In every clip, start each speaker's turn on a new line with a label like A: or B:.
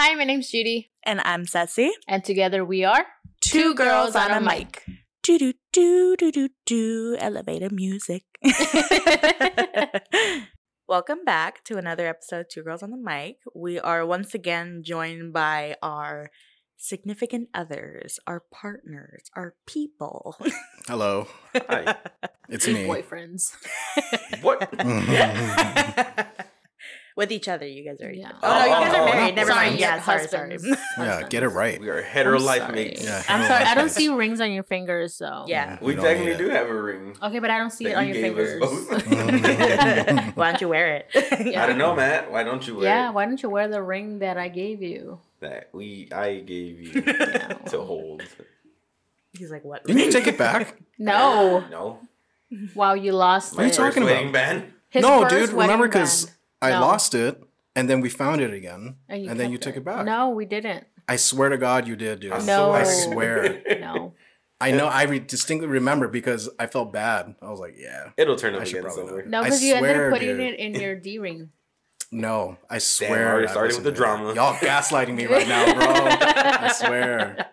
A: Hi, my name's Judy,
B: And I'm Ceci.
A: and together we are
B: Two girls on a mic. Do do do do do do elevator music. Welcome back to another episode of Two Girls on the Mic. We are once again joined by our significant others, our partners, our people.
C: Hello,
D: Hi.
C: it's me.
A: boyfriends.
D: What? Mm-hmm.
B: With each other, you guys are.
A: Yeah.
B: Oh, no, you guys are
D: Oh,
B: married. Never
A: sorry,
B: mind. Yeah, sorry, sorry.
A: husbands.
C: yeah, get it right.
D: We are hetero life mates.
C: Yeah,
A: I'm sorry, I don't see rings on your fingers, so
B: Yeah.
D: We
C: don't
D: technically do have a ring.
A: Okay, but I don't see it on
D: you
A: your
D: gave
A: fingers.
D: Oh,
B: why don't you wear it?
A: Yeah.
D: I don't know, Matt. Why don't you wear
A: yeah,
D: it?
A: why don't you wear the ring that I gave you?
D: that we I gave you
A: Yeah.
D: to hold?
B: He's like, what?
C: Didn't you take it back?
A: No,
D: No.
A: wow, you lost
C: What are you talking about?
D: wedding band.
A: His
C: no,
A: first
C: dude. Remember, because
A: band.
C: I
A: No.
C: lost it, and then we found it again,
A: And, you
C: and then
A: kept
C: you took it back.
A: No, we didn't.
C: I swear to God, you did, dude.
D: I
A: No.
C: I
D: swear.
C: swear.
A: No.
C: I know. I re- distinctly remember because I felt bad. I was like, yeah.
D: It'll turn up
C: I should
D: again
C: probably
D: somewhere.
A: No, because you ended up putting
C: dude.
A: it in your D ring.
C: No, I swear.
D: already
C: I
D: started with the
C: listened
D: drama.
C: Y'all gaslighting me right now, bro. I swear.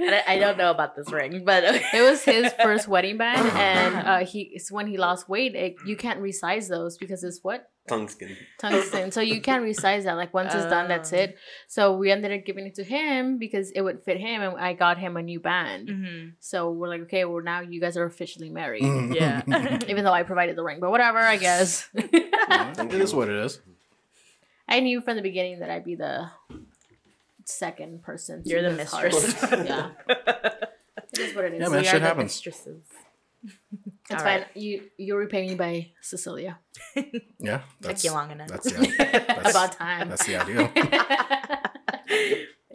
B: I, I don't know about this ring, but
A: It was his first wedding band, and uh, he it's when he lost weight. It, you can't resize those because it's what
D: Tungsten.
A: tungsten, so you can't resize that. Like once it's done, that's it. So we ended up giving it to him because it would fit him, and I got him a new band.
B: Mhm.
A: So we're like, okay, well now you guys are officially married.
C: Mhm.
B: yeah.
A: Even though I provided the ring, but whatever, I guess.
C: it is what it is.
A: I knew from the beginning that I'd be the second person.
B: You're the mistress.
A: yeah, it is what it is.
C: Yeah, man,
B: we
C: shit
B: are the
C: happens.
B: mistresses.
A: It's
B: All
A: fine.
B: right.
A: You you repay me by Cecilia.
C: Yeah,
B: Took
C: that's
B: you long enough.
C: that's the
A: About time.
C: that's the idea.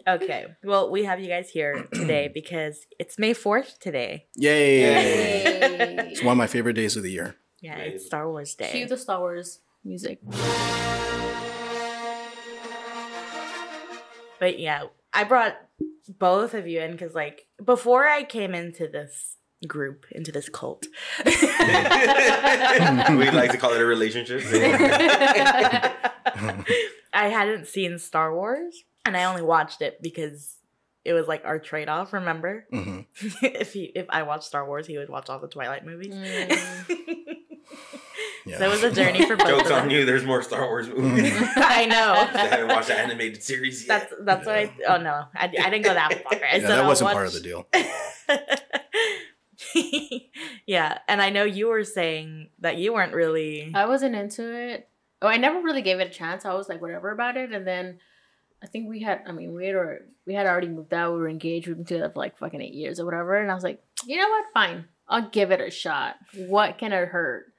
B: okay. Well, we have you guys here today because it's May 4th today.
C: Yay!
A: Yay.
C: It's one of my favorite days of the year.
B: Yeah,
D: Right.
B: it's Star Wars Day.
A: Cue the Star Wars music.
B: But yeah, I brought both of you in because, like, before I came into this group, into this cult,
D: we like to call it a relationship.
B: I hadn't seen Star Wars, and I only watched it because it was like our trade off. Remember,
C: hmm
B: if he if I watched Star Wars, he would watch all the Twilight movies.
A: Mm.
C: Yeah.
B: So it was a journey for both
D: Jokes
B: of
D: on you. There's more Star Wars movies.
B: I know.
D: I haven't watched the animated series yet.
B: That's that's what I. Oh no, I, I didn't go that far. I
C: yeah, that wasn't part of the deal.
B: yeah, and I know you were saying that you weren't really.
A: I wasn't into it. Oh, I never really gave it a chance. I was like whatever about it, and then I think we had. I mean, we had we had already moved out. We were engaged. We've been together for like fucking eight years or whatever. And I was like, you know what? Fine, I'll give it a shot. What can it hurt?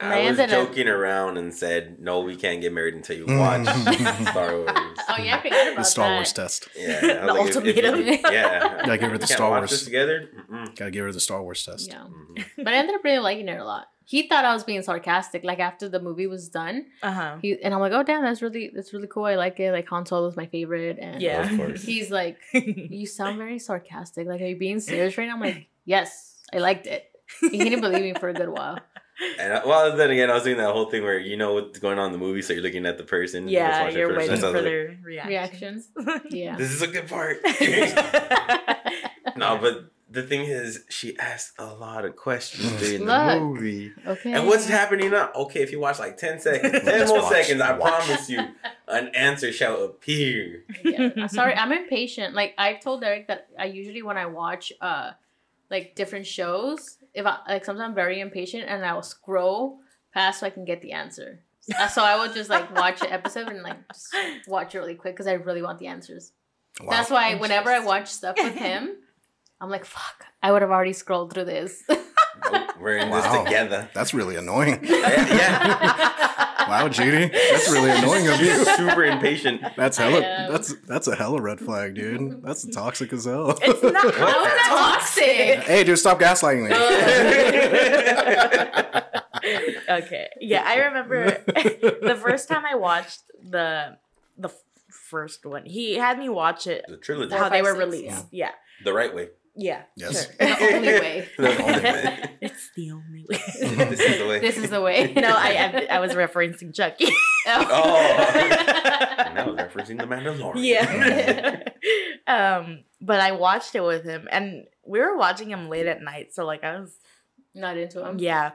A: And
D: I was
A: ended up-
D: joking around and said, "No, we can't get married until you watch Star Wars."
A: Oh yeah, I forgot about
C: The Star
A: that.
C: Wars test.
D: Yeah,
B: The
D: I was like, if- if
A: ultimatum.
D: yeah,
C: Gotta give her the
D: Can't
C: Star
D: watch
C: Wars.
D: this together. Mm-mm.
C: Gotta give her the Star Wars test.
A: Yeah,
D: Mhm.
A: but I ended up really liking it a lot. He thought I was being sarcastic. Like after the movie was done,
B: Uh huh.
A: he and I'm like, oh damn, that's really that's really cool. I like it. Like Han Solo is my favorite, and
B: Yeah.
D: Of course.
A: he's like, you sound very sarcastic. Like, are you being serious right now? I'm like, yes, I liked it. He didn't believe me for a good while.
D: And I, well, then again, I was doing that whole thing where you know what's going on in the movie, so you're looking at the person.
B: yeah, you're waiting
D: That
B: for
D: like,
B: their reactions.
A: Yeah.
D: This is a good part. no, but the thing is, she asked a lot of questions during the
A: Look.
D: movie.
A: Okay.
D: And what's happening now? Okay, if you watch like 10 seconds, 10 more
C: watch,
D: seconds, I promise you, an answer shall appear.
A: Yeah. Sorry, I'm impatient. Like I've told Derek that I usually when I watch uh like different shows, if I like sometimes I'm very impatient and I will scroll past so I can get the answer. Uh, So I will just like watch an episode and like just watch it really quick because I really want the answers.
C: Wow.
A: That's why whenever I watch stuff with him, I'm like, fuck, I would have already scrolled through this.
D: Nope, we're in
C: Wow.
D: this together.
C: That's really annoying.
D: Yeah, yeah.
C: Wow, Judy, that's really annoying of you.
D: Super impatient.
C: That's
A: I
C: hella.
A: am.
C: That's that's a hella red flag, dude. That's toxic as hell.
B: It's not.
A: How is that toxic?
C: hey, dude, stop gaslighting me.
B: okay. Yeah, I remember the first time I watched the the first one. He had me watch it
D: The trilogy.
A: Four,
B: how they were
A: six,
B: released. Yeah.
D: The right way.
B: Yeah.
C: Yes.
B: Sure.
A: The only way.
D: The only way.
B: it's the only way.
D: this is the way.
A: This is the way.
B: no, I, I I was referencing Chucky. Oh.
D: And that was referencing the Mandalorian.
B: Yeah. um, but I watched it with him, and we were watching him late at night. So like I was,
A: Not into him.
B: yeah.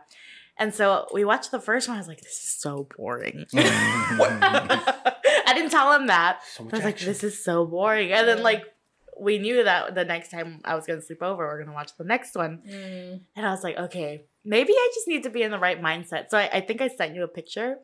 B: And so we watched the first one. I was like, this is so boring. I didn't tell him that.
D: So
B: I was like, this is so boring. And then like we knew that the next time I was gonna sleep over, we are gonna watch the next one.
A: Mm.
B: And I was like, okay, maybe I just need to be in the right mindset. So I, I think I sent you a picture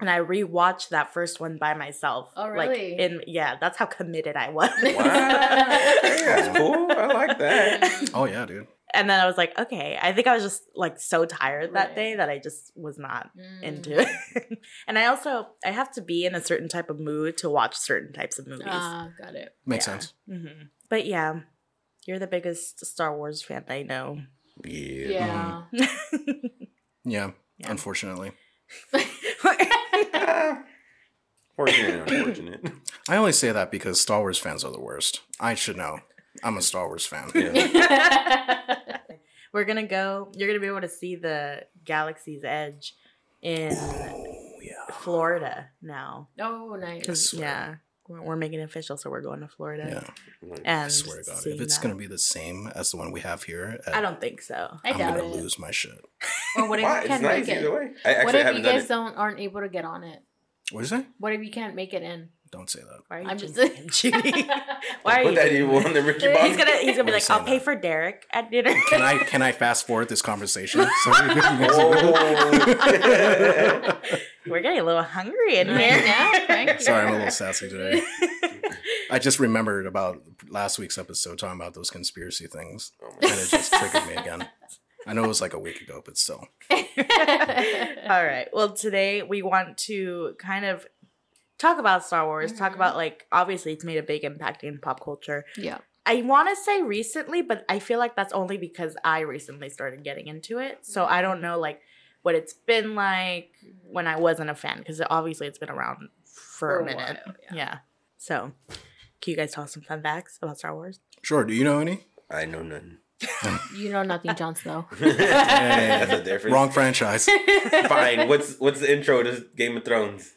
B: and I rewatched that first one by myself.
A: Oh,
B: Like
A: really?
B: in yeah, that's how committed I was.
D: Wow. Okay, that's cool. I like that.
C: oh yeah, dude.
B: And then I was like, okay. I think I was just like so tired that
A: Right.
B: day that I just was not
A: Mm.
B: into it. and I also I have to be in a certain type of mood to watch certain types of movies.
A: Ah, got it.
C: Makes
B: Yeah.
C: sense.
B: hmm But yeah, you're the biggest Star Wars fan I know.
D: Yeah.
A: Yeah.
C: Yeah.
B: Yeah.
C: Unfortunately.
D: Fortunate unfortunate.
C: I only say that because Star Wars fans are the worst. I should know. I'm a Star Wars fan.
D: Yeah.
B: We're gonna go. You're gonna be able to see the Galaxy's Edge in
C: Oh yeah.
B: Florida now.
A: oh, nice.
B: yeah, we're, we're making it official, so we're going to Florida.
C: Yeah.
B: And
C: I swear to God, if it's
B: that.
C: gonna be the same as the one we have here, uh,
B: I don't think so.
A: I
C: I'm
A: doubt
C: gonna
A: it.
C: lose my shit.
A: Or what if
D: Why?
A: you can't
D: nice
A: make
D: either
A: it?
D: way. I
A: What if you guys don't aren't able to get on it?
C: What is that?
A: What if you can't make it in?
C: Don't say that.
B: Why are you
A: I'm just
B: jinxing Judy? Why are
D: Put
B: you?
D: that evil on the Ricky
A: He's
B: He's gonna he's gonna be like, I'll
C: saying
B: pay for Derek at dinner.
C: Can I can I fast forward this conversation? So
D: Oh.
B: We're getting a little hungry in
A: I
B: here.
A: know, right?
C: Sorry, I'm a little sassy today. I just remembered about last week's episode talking about those conspiracy things,
D: Oh
C: and it just triggered me again. I know it was like a week ago, but still.
B: All right. Well, today we want to kind of talk about Star Wars, talk
A: Mhm.
B: about like obviously it's made a big impact in pop culture.
A: yeah.
B: I want to say recently, but I feel like that's only because I recently started getting into it. So I don't know like what it's been like when I wasn't a fan because obviously it's been around for,
A: For
B: a
A: a
B: minute.
A: while,
B: yeah.
A: yeah.
B: So, can you guys tell us some fun facts about Star Wars?
C: Sure. Do you know any?
D: I know none.
A: You know nothing, Jon Snow.
D: That's a difference.
C: Wrong franchise.
D: Fine. What's what's the intro to Game of Thrones?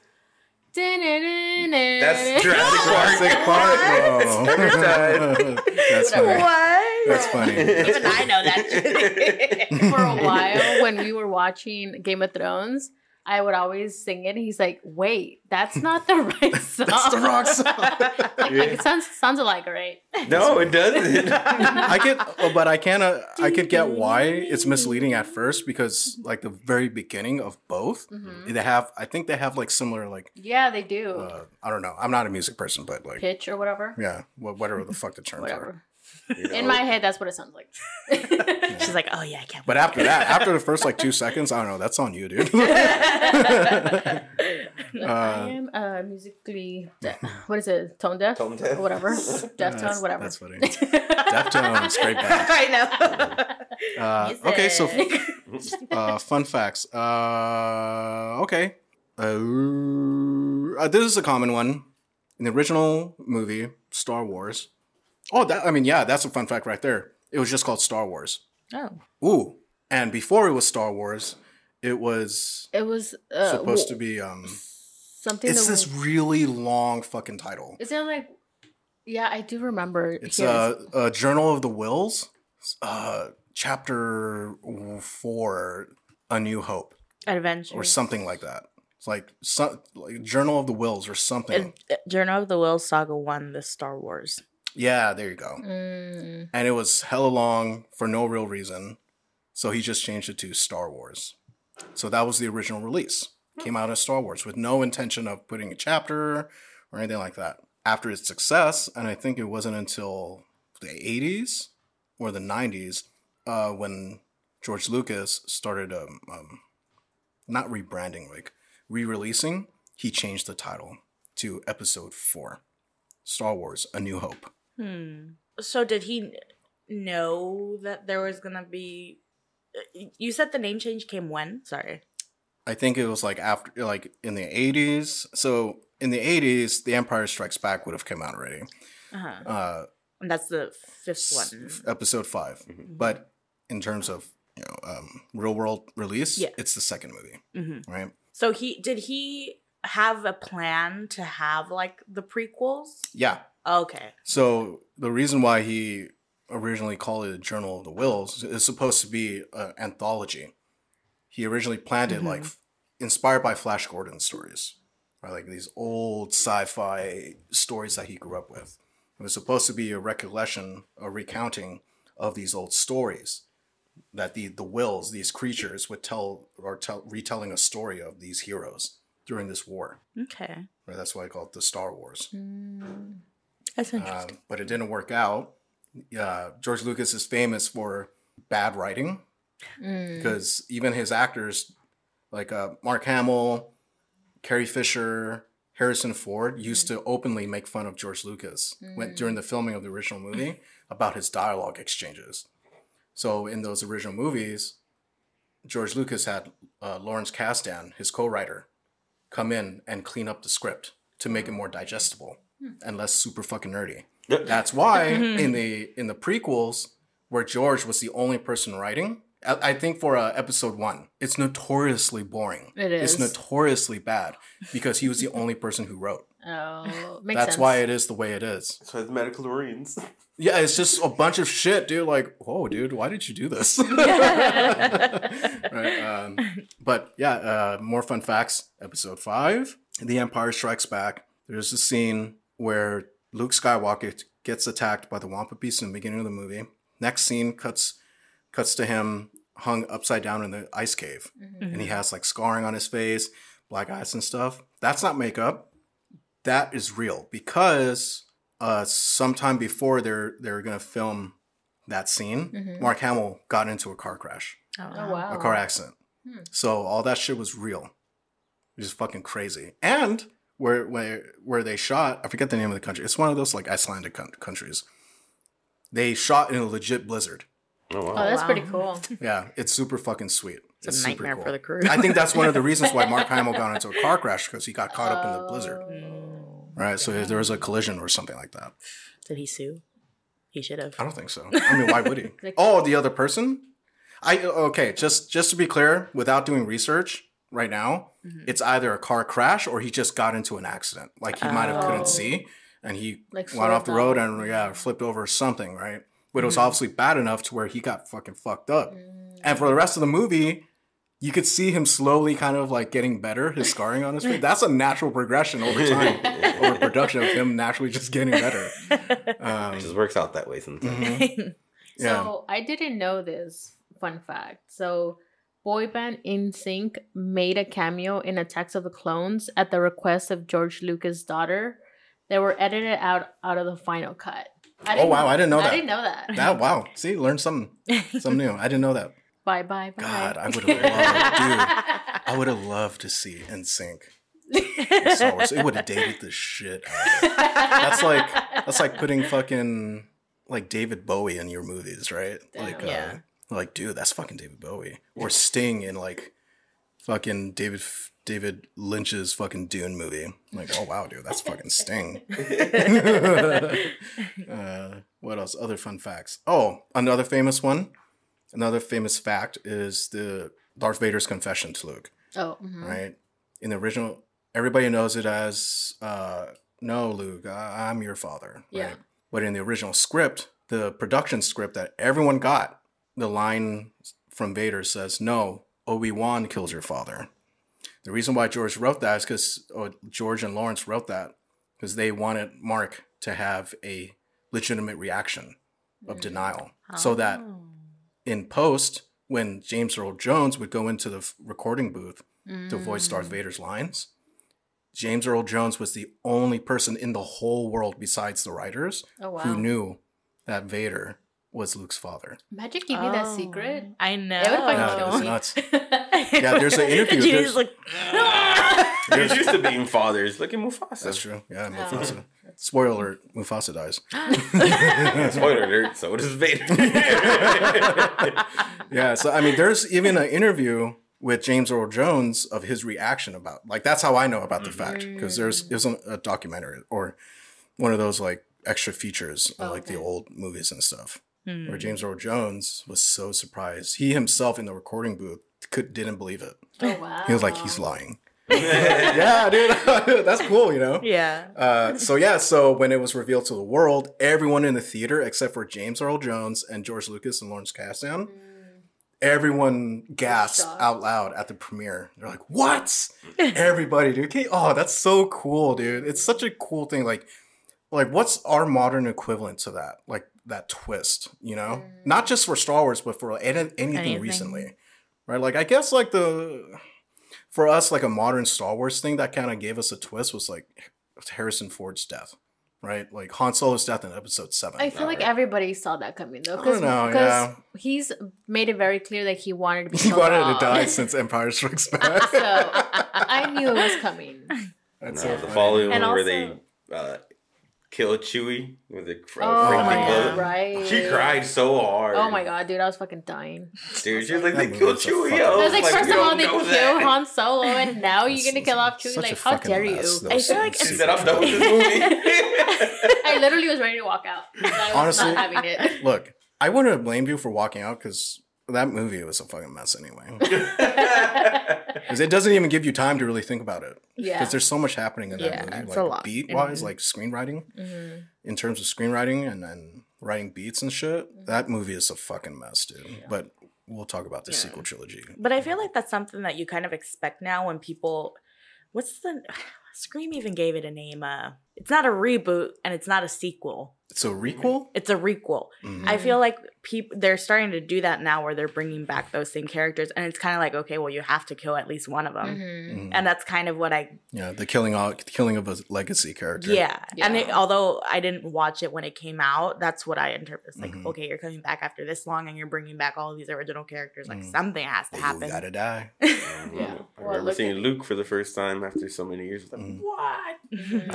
A: That's
D: Jurassic Park.
C: Jurassic Park. Oh. That's funny.
B: What?
C: That's funny.
B: Even I know that.
A: For a while, when we were watching Game of Thrones, I would always sing it. He's like, "Wait, that's not the right song.
C: That's the wrong song.
A: like, like, it sounds sounds alike, right?
D: No, it doesn't.
C: I get, oh, but I can, uh, I could get why it's misleading at first because like the very beginning of both,
A: Mhm.
C: they have, I think they have like similar like,
A: Yeah, they do.
C: uh, I don't know. I'm not a music person, but like,
A: Pitch or whatever.
C: yeah, whatever the fuck the terms are.
A: Whatever.
D: You
A: In my head, that's what it sounds like.
B: She's like, oh yeah, I can't.
C: But after that, after the first like two seconds, I don't know. That's on you, dude.
A: I
C: Uh,
A: am uh, musically, de- what is it, tone deaf?
D: Tone deaf.
A: Or whatever. Deaf tone,
C: That's-
A: whatever.
C: that's funny. Deftones, great band.
B: I know.
C: Uh, okay, so uh, fun facts. Uh, okay. Uh, uh, this is a common one. In the original movie, Star Wars. Oh, that I mean, yeah, that's a fun fact right there. It was just called Star Wars.
B: oh.
C: Ooh, and before it was Star Wars, it was
A: It was uh,
C: supposed to be um.
A: something.
C: It's this
A: was-
C: really long fucking title.
A: Is it like? Yeah, I do remember.
C: It's uh, a Journal of the Whills, uh, chapter four, A New Hope.
B: Adventure.
C: or something like that. It's like some like Journal of the Whills or something.
B: Journal of the Whills Saga One, the Star Wars.
C: Yeah, there you go.
A: Mm,
C: And it was hella long for no real reason, so he just changed it to Star Wars. So that was the original release. Came out as Star Wars with no intention of putting a chapter or anything like that. After its success, and I think it wasn't until the 80s or the 90s uh, when George Lucas started um, um, not rebranding, like re-releasing, he changed the title to Episode Four, Star Wars: A New Hope.
B: Hmm. So did he know that there was gonna be? uh, You said the name change came when? Sorry.
C: I think it was like after, like in the 80s. So in the 80s, The Empire Strikes Back would have come out already.
B: Uh-huh.
C: Uh,
B: And that's the fifth one.
C: Episode 5
D: Mhm.
C: But in terms of you know um, real world release,
B: Yeah.
C: it's the second movie,
B: hmm
C: right?
B: So he did he have a plan to have like the prequels?
C: Yeah.
B: Okay.
C: So the reason why he originally called it a Journal of the Whills is supposed to be an anthology. He originally planned it like inspired by Flash Gordon stories, or like these old sci-fi stories that he grew up with. It was supposed to be a recollection, a recounting of these old stories that the the Whills, these creatures, would tell or tell retelling a story of these heroes during this war.
B: Okay.
C: Right? That's why I call it the Star Wars.
A: Mm.
B: That's
C: Um,
B: interesting.
C: but it didn't work out. Uh, George Lucas is famous for bad writing
A: Mm.
C: because even his actors, like uh, Mark Hamill, Carrie Fisher, Harrison Ford, used to openly make fun of George Lucas when,
A: Mm.
C: during the filming of the original movie about his dialogue exchanges. So in those original movies, George Lucas had uh, Lawrence Kasdan, his co-writer, come in and clean up the script to make it more digestible and less super fucking nerdy. That's why in the in the prequels, where George was the only person writing, I, I think for uh, episode one, it's notoriously boring.
A: It is.
C: It's notoriously bad because he was the only person who wrote.
A: Oh, makes
C: That's
A: sense.
C: why it is the way it is.
D: So it's midi-chlorians.
C: Yeah, it's just a bunch of shit, dude. Like, whoa, dude, why did you do this? right. Um, but yeah, uh, more fun facts. Episode five, The Empire Strikes Back. There's a scene where Luke Skywalker gets attacked by the Wampa Beast in the beginning of the movie. Next scene cuts cuts to him hung upside down in the ice cave,
A: Mhm.
C: and he has like scarring on his face, black eyes and stuff. That's not makeup. That is real because uh, sometime before they're they're gonna film that scene,
A: Mhm.
C: Mark Hamill got into a car crash,
A: Oh wow.
C: a car accident.
A: Hmm.
C: So all that shit was real. Which is fucking crazy. And where where where they shot, I forget the name of the country. It's one of those like Icelandic countries. They shot in a legit blizzard.
D: Oh wow.
A: Oh, that's
B: Wow.
A: pretty cool.
C: Yeah, it's super fucking sweet.
B: It's a
C: super
B: nightmare
C: cool.
B: for the crew.
C: I think that's one of the reasons why Mark Hamill got into a car crash because he got caught up in the blizzard.
A: Oh.
C: Right, so there was a collision or something like that.
B: Did he sue? He should have.
C: I don't think so. I mean, why would he?
A: Like-
C: Oh, the other person. I okay. Just just to be clear, without doing research right now,
B: Mhm.
C: it's either a car crash or he just got into an accident. Like he might have
A: Oh.
C: couldn't see and he
A: Like
C: went off the
A: swerved
C: road and yeah, flipped over or something. Right, but it was
B: Mhm.
C: obviously bad enough to where he got fucking fucked up.
A: Mm.
C: And for the rest of the movie, you could see him slowly kind of like getting better, his scarring on his face. That's a natural progression over time, over production of him naturally just getting better. Um,
D: It just works out that way sometimes.
C: mhm. Yeah.
A: So I didn't know this fun fact. So boy band NSYNC made a cameo in Attacks of the Clones at the request of George Lucas' daughter. They were edited out out of the final cut. I
C: Oh, wow, I didn't know that.
A: I didn't know that.
C: That wow. See, learn something something new. I didn't know that.
A: Bye bye bye.
C: God, I would have loved, dude. I would have loved to see NSYNC in Star Wars. It would have dated the shit out of it. That's like that's like putting fucking like David Bowie in your movies, right? Like, uh,
B: Yeah.
C: Like, dude, that's fucking David Bowie, or Sting in like fucking David David Lynch's fucking Dune movie. Like, oh wow, dude, that's fucking Sting. uh, what else? Other fun facts. Oh, another famous one. Another famous fact is the Darth Vader's confession to Luke
A: Oh, mhm.
C: right? In the original, everybody knows it as uh, "No, Luke, I- I'm your father."
A: Yeah.
C: Right? But in the original script, the production script that everyone got, the line from Vader says, "No, Obi Wan kills your father." The reason why George wrote that is because oh, George and Lawrence wrote that because they wanted Mark to have a legitimate reaction of
A: Mm.
C: denial, so that
B: Oh.
C: in post, when James Earl Jones would go into the recording booth to voice Darth
A: Mm.
C: Vader's lines, James Earl Jones was the only person in the whole world besides the writers
A: Oh wow.
C: who knew that Vader was Luke's father.
A: magic Imagine keeping that
B: Oh,
A: secret.
B: I know.
A: It would fucking
C: Yeah,
A: kill me.
C: nuts. Yeah, there's an interview.
B: Gina's
C: There's-
B: like,
D: He's used to being fathers. Look at Mufasa.
C: That's true. Yeah,
A: Oh.
C: Mufasa. Spoiler alert: Mufasa dies.
D: Spoiler alert. So does Vader.
C: yeah, so I mean, there's even an interview with James Earl Jones of his reaction about like that's how I know about the fact because there's it was a, a documentary or one of those like extra features of oh, like the old movies and stuff.
B: Hmm.
C: Where James Earl Jones was so surprised. He himself in the recording booth could didn't believe it.
A: Oh wow.
C: He was like, he's lying. yeah, dude. That's cool, you know?
B: Yeah.
C: Uh, so yeah, so when it was revealed to the world, everyone in the theater, except for James Earl Jones and George Lucas and Lawrence Kasdan, everyone gasped out loud at the premiere. They're like, "What?" Everybody, dude. Okay, Oh, that's so cool, dude. It's such a cool thing. Like, like what's our modern equivalent to that? Like that twist, you know? Not just for Star Wars, but for any, anything,
B: Anything.
C: recently, right? Like, I guess like the for us, like a modern Star Wars thing that kind of gave us a twist was like Harrison Ford's death, right? Like Han Solo's death in Episode Seven.
A: I feel like
D: Alright.
A: everybody saw that coming though,
C: I
A: because
C: yeah.
A: he's made it very clear that he wanted to be.
C: he
A: killed
C: wanted to die since Empire Strikes Back.
A: So I knew it was coming.
C: That's
D: No,
C: so
D: the
C: funny.
D: following
A: And
D: one where they uh, killed Chewie with the uh,
A: Oh
D: freaking
A: my
D: bullet.
A: god! Right.
D: She cried so hard.
A: Oh my god, dude! I was fucking dying.
D: dude! She was like, "They
C: movie
D: killed
C: was
D: Chewie."
C: fucking-
D: I
A: I was like,
D: like,
A: first
D: "You
A: of all, they
D: know
A: kill
D: that."
A: Han Solo, and now you're gonna kill off Chewie. Like, how dare you?
C: mess.
B: I feel like
C: scenes.
D: She said, "I'm done with this movie."
A: I literally was ready to walk out.
C: Honestly-
A: not having it.
C: Look, I wouldn't have blamed you for walking out because that movie was a fucking mess anyway. Because it doesn't even give you time to really think about it.
A: Yeah.
C: Because there's so much happening in that
B: Yeah,
C: movie,
B: it's
C: like
B: a lot.
C: beat wise,
B: Mhm.
C: like screenwriting,
A: Mhm.
C: in terms of screenwriting and then writing beats and shit. That movie is a fucking mess, dude. But we'll talk about the
B: Yeah.
C: sequel trilogy.
B: But I feel like that's something that you kind of expect now when people. What's the. Scream even gave it a name. Uh, it's not a reboot and it's not a sequel.
C: It's a requel.
B: It's a requel.
C: Mhm.
B: I feel like people they're starting to do that now where they're bringing back those same characters and it's kind of like okay, well you have to kill at least one of them.
A: Mhm.
C: Mhm.
B: And that's kind of what I
C: Yeah, the killing of killing of a legacy character.
B: yeah. And it, although I didn't watch it when it came out, that's what I interpret. It's like
C: Mhm.
B: okay, you're coming back after this long and you're bringing back all of these original characters. Like
C: Mhm.
B: something has to
C: You
B: happen.
C: gotta die.
A: Yeah.
D: I remember
A: look
D: seeing
A: at-
D: Luke for the first time after so many years. Like,
C: Mhm.
D: what?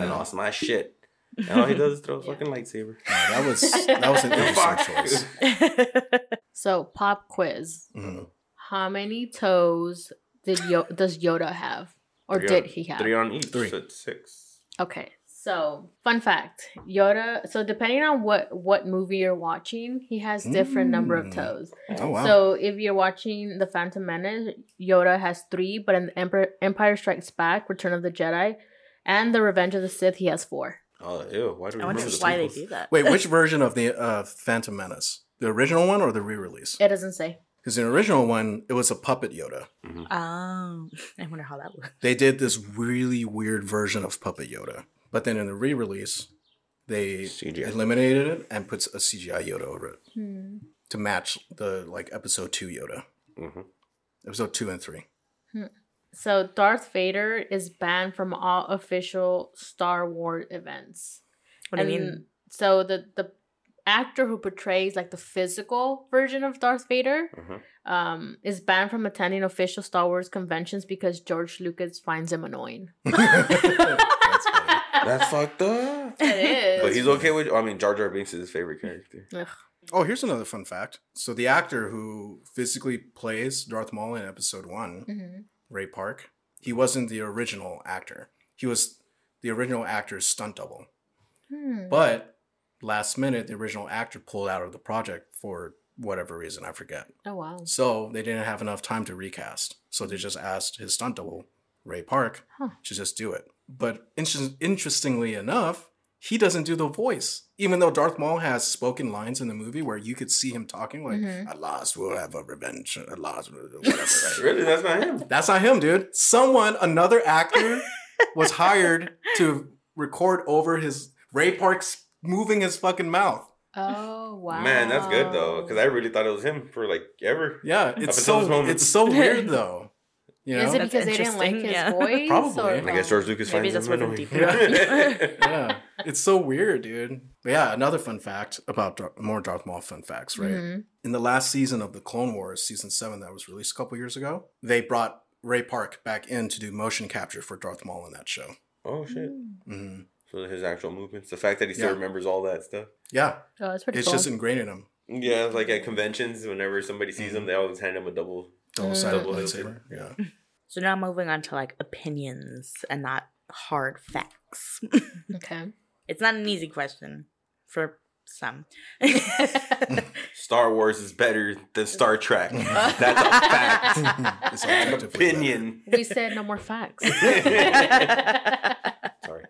D: I lost my shit. And all he does is throw a fucking lightsaber.
C: Yeah, that was that was an interesting choice.
A: So pop quiz:
C: Mhm.
A: How many toes did Yo- does Yoda have, or
D: Three
A: did
D: on-
A: he have?
D: Three on each.
C: Three.
D: So it's six.
A: Okay. So, fun fact: Yoda. So, depending on what what movie you're watching, he has different number of
C: Mm.
A: toes.
C: Oh wow.
A: So, if you're watching The Phantom Menace, Yoda has three, but in Emperor, Empire Strikes Back, Return of the Jedi, and The Revenge of the Sith, he has four.
D: Oh, ew. Why do we
B: I wonder
D: remember the
B: why they do that.
C: Wait, which version of the uh, Phantom Menace? The original one or the re-release?
A: It doesn't say.
C: Because in the original one, it was a puppet Yoda.
B: Oh, I wonder how that works.
C: They did this really weird version of puppet Yoda, but then in the re-release, they
D: CGI.
C: eliminated it and puts a CGI Yoda over it
A: Hmm.
C: to match the like episode two Yoda,
D: Mhm.
C: episode two and three.
A: So, Darth Vader is banned from all official Star Wars events.
B: What do you
A: And
B: mean?
A: So the the actor who portrays like the physical version of Darth Vader
D: Mhm.
A: um, is banned from attending official Star Wars conventions because George Lucas finds him annoying.
C: That's funny.
D: That's fucked up.
A: It is.
D: But he's okay with. I mean, Jar Jar Binks is his favorite character.
A: Ugh.
C: Oh, here's another fun fact. So the actor who physically plays Darth Maul in episode one,
A: Mhm.
C: Ray Park, he wasn't the original actor. He was the original actor's stunt double.
A: Hmm.
C: But last minute, the original actor pulled out of the project for whatever reason, I forget.
A: Oh wow.
C: So they didn't have enough time to recast. So they just asked his stunt double, Ray Park,
A: Huh.
C: to just do it. But inter- interestingly enough, he doesn't do the voice. Even though Darth Maul has spoken lines in the movie where you could see him talking like,
A: Mhm.
C: at last we'll have a revenge, at last, whatever. right?
D: Really? That's not him.
C: That's not him, dude. Someone, another actor, was hired to record over his Ray Park's moving his fucking mouth.
A: Oh wow.
D: Man, that's good though, because I really thought it was him for like ever.
C: Yeah, it's so it's so weird though. You know?
A: Is it because they didn't like his
B: yeah.
A: voice?
C: Probably.
A: Or,
D: I guess George Lucas
B: Maybe
D: finds
B: this
D: him
B: wasn't
D: annoying.
B: deep enough.
C: yeah, it's so weird, dude. But yeah, another fun fact about Dar- more Darth Maul fun facts, right?
A: Mhm.
C: In the last season of the Clone Wars, season seven that was released a couple years ago, they brought Ray Park back in to do motion capture for Darth Maul in that show.
D: oh shit!
C: Mm-hmm.
D: So his actual movements, the fact that he still
C: Yeah.
D: remembers all that stuff.
C: Yeah,
A: Oh, it's pretty
C: it's
A: cool.
C: just ingrained in him.
D: Yeah, like at conventions, whenever somebody sees
C: Mhm.
D: him, they always hand him a double.
C: Double
A: Mm.
C: sided
D: Double
C: lightsaber. Yeah.
B: So now moving on to like opinions and not hard facts.
A: okay.
B: it's not an easy question. for some.
D: Star Wars is better than Star Trek. That's a fact.
C: It's
D: An
C: objectively better.
D: opinion.
A: we said no more facts.
D: Sorry.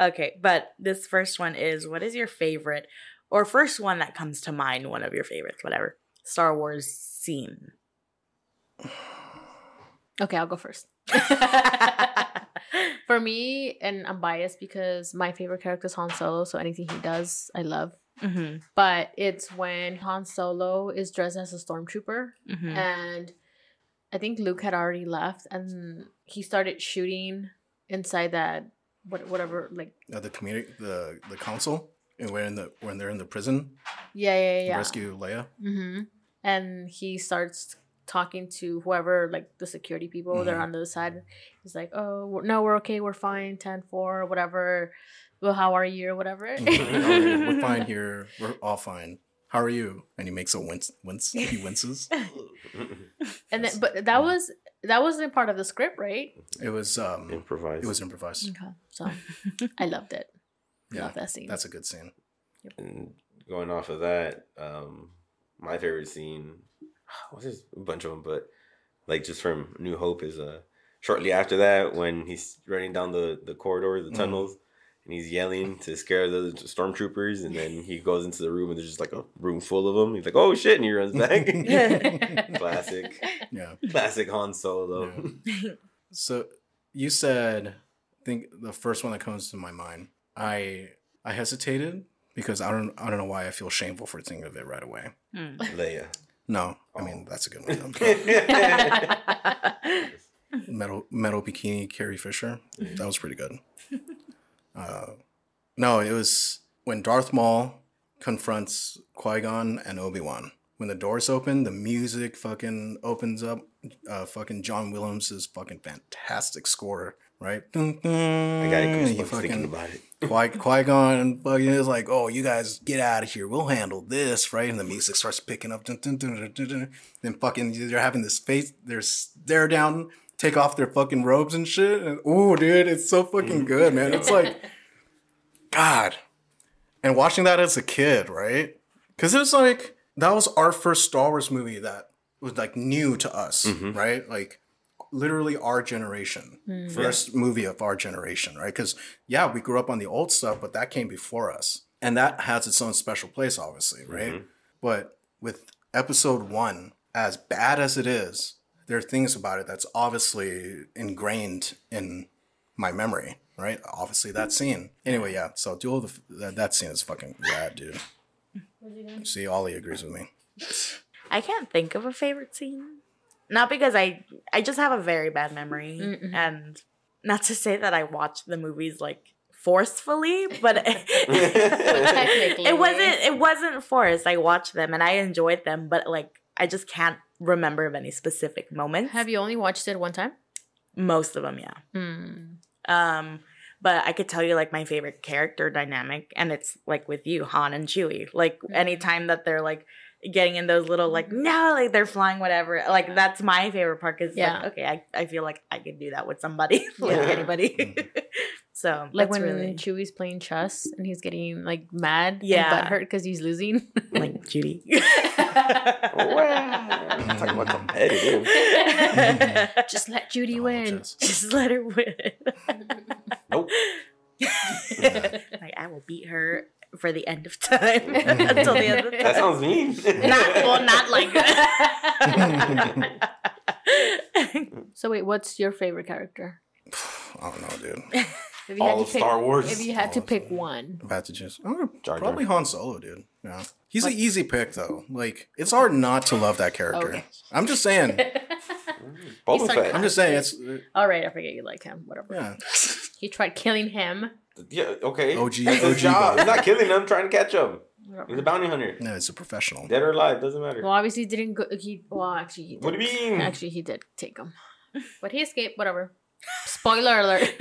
B: okay, but this first one is what is your favorite or first one that comes to mind, one of your favorites, whatever. Star Wars scene.
A: Okay, I'll go first. For me, and I'm biased because my favorite character is Han Solo, so anything he does, I love.
B: hmm
A: But it's when Han Solo is dressed as a stormtrooper,
B: hmm
A: and I think Luke had already left, and he started shooting inside that what whatever like
C: Uh, the community, the the council, and when the when they're in the prison,
A: yeah yeah
C: to
A: yeah.
C: rescue Leia.
A: Mm-hmm. And he starts talking to whoever, like the security people. They're
C: Mhm.
A: on the other side. He's like, "Oh, we're, no, we're okay. We're fine. 10-4, whatever. Well, how are you or whatever?"
C: Mhm. we're fine here. We're all fine. How are you? And he makes a wince. Wince. He winces.
A: and then, but that was that wasn't part of the script, right?
C: It was um.
D: Improvise.
C: It was improvised.
A: Okay, so I loved it.
C: Yeah,
A: Love that scene.
C: that's a good scene.
D: And going off of that, um, my favorite scene, what's this? A bunch of them, but like just from New Hope is uh shortly after that when he's running down the the corridor, the
C: Mhm.
D: tunnels, and he's yelling to scare the stormtroopers, and then he goes into the room and there's just like a room full of them. He's like, "Oh shit!" and he runs back. Classic,
C: Yeah.
D: classic Han Solo.
C: So you said, I think the first one that comes to my mind. I I hesitated because I don't I don't know why I feel shameful for thinking of it right away.
B: Hmm.
D: Leia.
C: No, I mean that's a good one. metal metal bikini Carrie Fisher. That was pretty good. Uh, no, it was when Darth Maul confronts Qui Gon and Obi Wan. When the doors open, the music fucking opens up. Uh, fucking John Williams' fucking fantastic score, right? Dun, dun,
D: I got goosebumps thinking about it.
C: Qui Qui Gon fucking is like, oh, you guys get out of here. We'll handle this, right? And the music starts picking up. Dun, dun, dun, dun, dun, dun. Then fucking they're having this face, they're stare down, take off their fucking robes and shit. And oh, dude, it's so fucking good, man. It's like, God. And watching that as a kid, right? Because it was like that was our first Star Wars movie that was like new to us,
D: Mhm.
C: right? Like literally our generation,
A: Mm.
C: first movie of our generation, right? Because yeah, we grew up on the old stuff, but that came before us, and that has its own special place, obviously, right?
D: Mhm.
C: But with Episode One, as bad as it is, there are things about it that's obviously ingrained in my memory, right? Obviously, that scene. Anyway, yeah. So Duel of the that, that scene is fucking rad, dude. See, Ollie agrees with me.
B: I can't think of a favorite scene. Not because I I just have a very bad memory
A: Mm-mm.
B: and not to say that I watch the movies like forcefully, but it wasn't it wasn't forced. I watched them and I enjoyed them, but like I just can't remember of any specific moments.
A: Have you only watched it one time?
B: Most of them, yeah.
A: Hmm.
B: Um, but I could tell you like my favorite character dynamic, and it's like with you, Han and Chewie. Like
A: Mhm.
B: anytime that they're like getting in those little like no, like they're flying whatever. Like that's my favorite part because
A: Yeah.
B: like okay, I, I feel like I could do that with somebody, like
A: Yeah.
B: anybody. Mm-hmm. so
A: Like
B: that's
A: when
B: really
A: Chewie's playing chess and he's getting like mad,
B: Yeah.
A: and butthurt because he's losing.
B: like Judy.
D: Wow. Talking about competitive.
A: Just let Judy
C: Oh,
A: win.
C: chess.
B: Just let her win.
D: Nope.
B: like I will beat her for the end of time until the end of time.
D: That sounds mean.
B: not well, not like that.
A: So wait, what's your favorite character?
C: I don't know, dude.
A: If you
D: All
A: had
D: of
A: to pick,
D: Star Wars.
A: if you had to
C: All of
A: pick
C: Star
A: one,
C: I had to choose, oh, uh,
D: Jar Jar.
C: probably Han Solo, dude. Yeah, he's an easy pick though. Like it's hard not to love that character.
A: Okay.
C: I'm just saying.
D: Boba
A: He's
D: Fett.
C: I'm just saying it's uh,
A: all right, I forget you like him. Whatever.
C: yeah.
A: He tried killing him.
D: Yeah, okay.
C: OG
D: That's his
C: OG
D: job.
C: Boba.
D: He's not killing them, trying to catch them.
A: Whatever.
D: He's a bounty hunter.
C: No, it's a professional.
D: Dead or alive, doesn't matter.
A: Well, obviously he didn't go. He well, actually he. Did.
D: What do you mean?
A: Actually, he did take him, but he escaped. Whatever. Spoiler alert.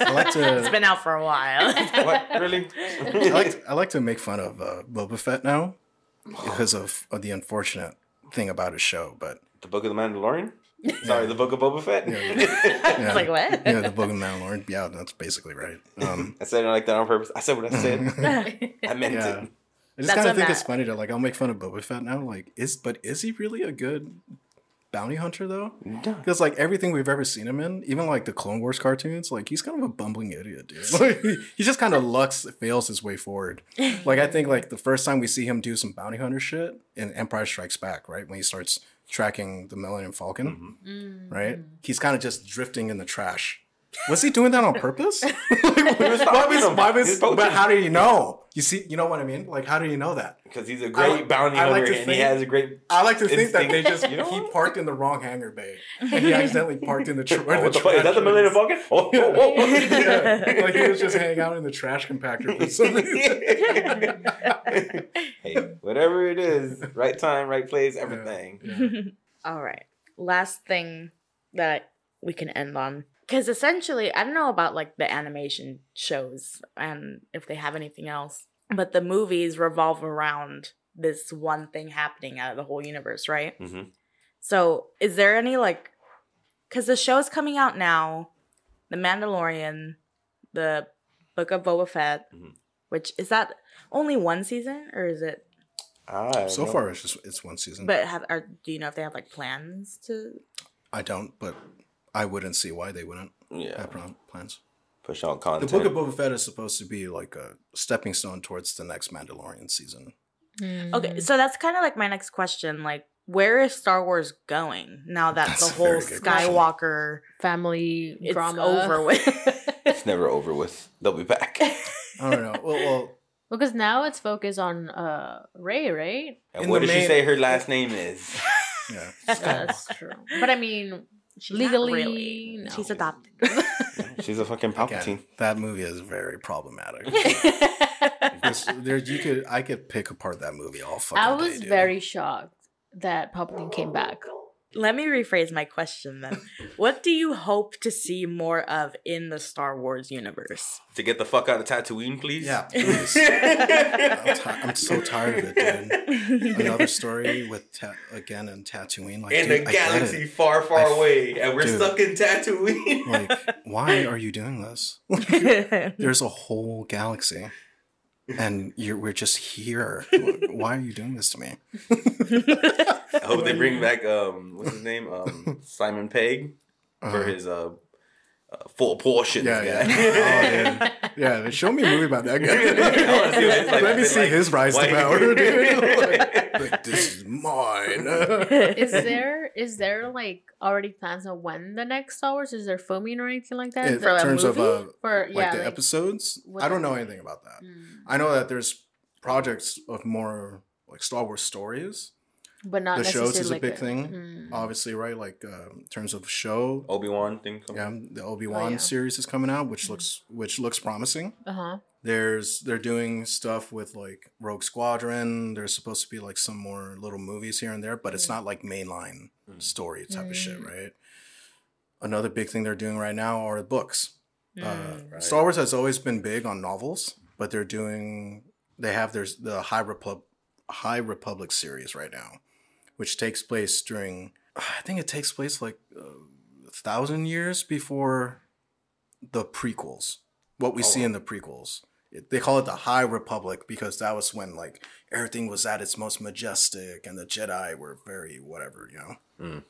C: I like
B: it's
C: to
B: been out for a while.
D: what? Really?
C: I like I like to make fun of uh, Boba Fett now because of, of the unfortunate thing about his show. But
D: the Book of the Mandalorian? Sorry, the Book of Boba Fett.
C: Yeah.
B: It's like what?
C: yeah, the Book of Mandalorian. Yeah, that's basically right. Um,
D: I said it like that on purpose. I said what I said. I meant
C: Yeah.
D: it.
C: I just kind of think
B: Matt-
C: it's funny to like I'll make fun of Boba Fett now. Like, is but is he really a good bounty hunter though? Because like everything we've ever seen him in, even like the Clone Wars cartoons, like he's kind of a bumbling idiot, dude. Like, he just kind of lucks fails his way forward. Like I think like the first time we see him do some bounty hunter shit in Empire Strikes Back, right when he starts tracking the Millennium Falcon,
A: Mm.
C: right? He's kind of just drifting in the trash. Was he doing that on purpose?
D: was
C: why was,
D: poaching
C: why was,
D: He was poaching.
C: but how did you know? You see, you know what I mean? Like, how do you know that?
D: Because he's a great
C: I-
D: bounty
C: I
D: hunter
C: like to
D: and he has a great.
C: I like to think that they just
D: You know
C: he parked in the wrong hangar bay and he accidentally parked in the, tr- where
D: Oh,
C: the
D: what the fuck? Is that the Millennium. Falcon? Oh, whoa, whoa, whoa.
C: yeah, like he was just hanging out in the trash compactor for some reason.
D: hey, whatever it is, right time, right place, everything.
C: Yeah.
B: All right. Last thing that we can end on. Because essentially, I don't know about like the animation shows and if they have anything else, but the movies revolve around this one thing happening out of the whole universe, right?
D: hmm
B: So, is there any like, because the show's coming out now, The Mandalorian, the Book of Boba Fett,
D: Mhm.
B: which is that only one season or is it?
D: I
C: So
D: know.
C: far, it's just it's one season.
B: But have are, do you know if they have like plans to?
C: I don't, but I wouldn't see why they wouldn't
D: yeah,
C: have plan- plans.
D: push out content. The.
C: Book of Boba Fett is supposed to be like a stepping stone towards the next Mandalorian season.
A: Mm.
B: Okay, so that's kind of like my next question. Like, where is Star Wars going now that
C: That's
B: the whole
C: very good question.
B: Skywalker
A: family
B: it's
A: drama
B: over with?
D: it's never over with. They'll be back.
C: I don't know. Well, well
A: because now it's focused on uh Rey, right?
D: And
C: In
D: what
C: the
D: did she say her last name is?
C: yeah.
A: That's true. But I mean,
B: She's
A: legally,
B: really.
A: no.
B: she's adopted.
D: She's a fucking Palpatine.
C: Again, that movie is very problematic. This- there, you could, I could pick apart that movie all fucking
A: I was
C: day,
A: very shocked that Palpatine came back.
B: Let me rephrase my question then. what do you hope to see more of in the Star Wars universe?
D: To get the fuck out of Tatooine, please.
C: Yeah, please. I'm, ti- I'm so tired of it, dude. Another story with ta- again in Tatooine. Like,
D: in
C: dude,
D: the galaxy far, far
C: I f-
D: away, and we're
C: dude.
D: stuck in Tatooine.
C: Like, why are you doing this? There's a whole galaxy, and you're we're just here. Why are you doing this to me?
D: I hope they bring back um, what's his name, um, Simon Pegg for
C: Uh-huh.
D: his uh, uh, full portions.
C: Yeah,
D: guy.
C: yeah. Oh, yeah, they show me a movie about that guy.
D: I wanna see what it's like.
C: Let me see
D: like,
C: his rise
D: why-
C: to power, dude. like, like, this is mine.
A: is there is there like already plans on when the next Star Wars is there filming or anything like that?
C: in
B: For a
C: terms of uh.
A: For
C: like
A: yeah,
C: the
A: like-
C: episodes, I don't
A: the-
C: know anything about that.
A: Mm.
C: I know that there's projects of more like Star Wars stories.
A: But not
C: the shows is a
A: like
C: big thing.
A: Mm.
C: Obviously, right? Like uh, in terms of show,
D: Obi Wan thing. coming.
C: yeah, the Obi Wan
A: Oh, yeah.
C: series is coming out, which
A: Mhm.
C: looks which looks promising.
A: Uh huh.
C: There's they're doing stuff with like Rogue Squadron. There's supposed to be like some more little movies here and there, but it's
A: Mm.
C: not like mainline
D: Mm.
C: story type of shit,
A: Mm.
C: right? Another big thing they're doing right now are books. Uh,
B: Mm.
D: Right.
C: Star Wars has always been big on novels, but they're doing they have their the High Republic High Republic series right now, which takes place during I think it takes place like uh, a thousand years before the prequels. What we
D: Oh,
C: see in the prequels. It- They call it the High Republic because that was when like everything was at its most majestic and the Jedi were very whatever, you know.
D: Mm.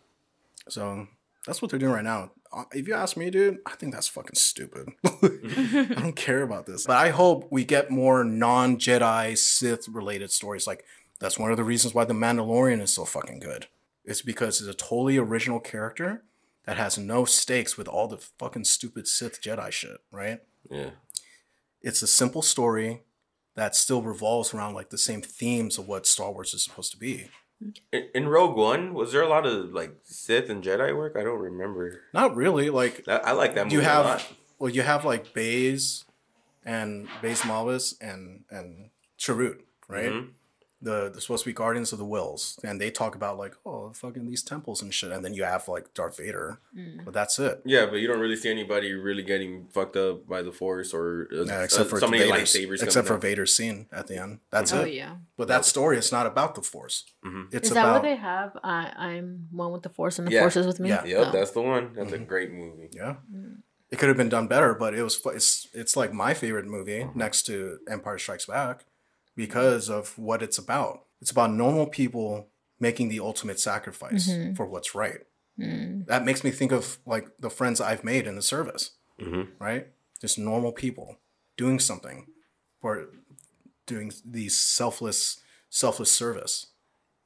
C: So that's what they're doing right now. Uh, If you ask me, dude, I think that's fucking stupid. I don't care about this. But I hope we get more non Jedi Sith related stories. Like, that's one of the reasons why The Mandalorian is so fucking good. It's because it's a totally original character that has no stakes with all the fucking stupid Sith Jedi shit, right?
D: Yeah.
C: It's a simple story that still revolves around like the same themes of what Star Wars is supposed to be.
D: In, in Rogue One, was there a lot of like Sith and Jedi work? I don't remember.
C: Not really. Like,
D: I, I like that movie
C: you have well you have like Baze and Baze Malbus and and Chirrut, right?
D: Mhm.
C: The the supposed to be guardians of the Whills, and they talk about like oh fucking these temples and shit, and then you have like Darth Vader,
A: Mm.
C: but that's it.
D: Yeah, but you don't really see anybody really getting fucked up by the force or uh,
C: Yeah, except
D: uh,
C: for
D: so many
C: Vader's,
D: lightsabers.
C: except for
D: coming
C: Vader's scene at the end. That's
A: Oh
C: it.
A: yeah.
C: But that story is not about the force.
D: Mhm.
C: It's
A: Is that
C: about
A: what they have? I I'm one with the force and the
D: Yeah.
A: force is with me.
C: Yeah.
D: Yep,
A: Oh.
D: that's the one. That's a
C: Mhm.
D: great movie.
C: yeah.
A: Mm.
C: It could have been done better, but it was it's it's like my favorite movie next to Empire Strikes Back because of what it's about. It's about normal people making the ultimate sacrifice
A: Mhm.
C: for what's right.
A: Mm.
C: That makes me think of like the friends I've made in the service,
D: hmm
C: right? Just normal people doing something for doing these selfless selfless service,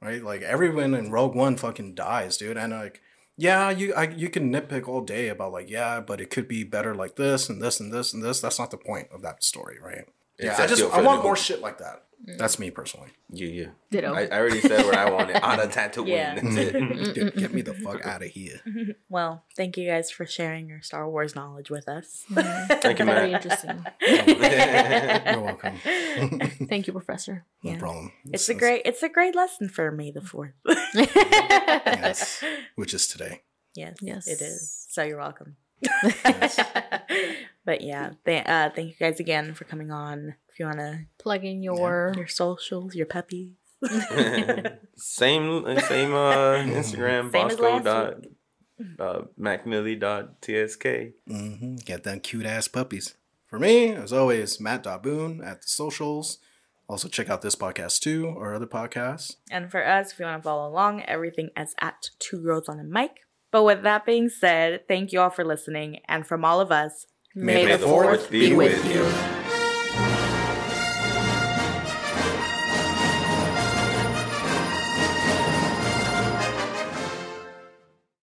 C: right? Like everyone in Rogue One fucking dies, dude, and like yeah, you I, you can nitpick all day about like yeah, but it could be better like this and this and this and this. That's not the point of that story, right? Yeah, I just I want more shit like that. Mm. That's me personally.
D: Yeah, yeah.
A: Ditto.
D: I, I already said what I wanted out of Tatooine.
B: Yeah.
D: That's mm-hmm.
C: get, get me the fuck out of here.
B: Well, thank you guys for sharing your Star Wars knowledge with us.
D: Thank you,
A: Very
D: Matt.
A: interesting.
C: You're welcome.
A: Thank you, Professor.
C: no
B: Yeah.
C: problem.
B: It's a great it's a great lesson for me the fourth.
C: yes, which is today.
B: yes,
A: Yes.
B: it is. So you're welcome.
C: Yes.
B: but yeah, th- uh, thank you guys again for coming on. If you wanna
A: Plug in your
B: your socials, your puppies.
D: same same uh Instagram
B: Same
D: Bosco dot uh MacMillie dot TSK.
C: hmm Get them cute ass puppies. For me, as always, Matt Daboon at the socials. Also, check out this podcast too, or other podcasts.
B: And for us, if you want to follow along, everything is at Two Girls on a Mic. But with that being said, thank you all for listening. And from all of us,
C: May the fourth be with
A: you.
C: you.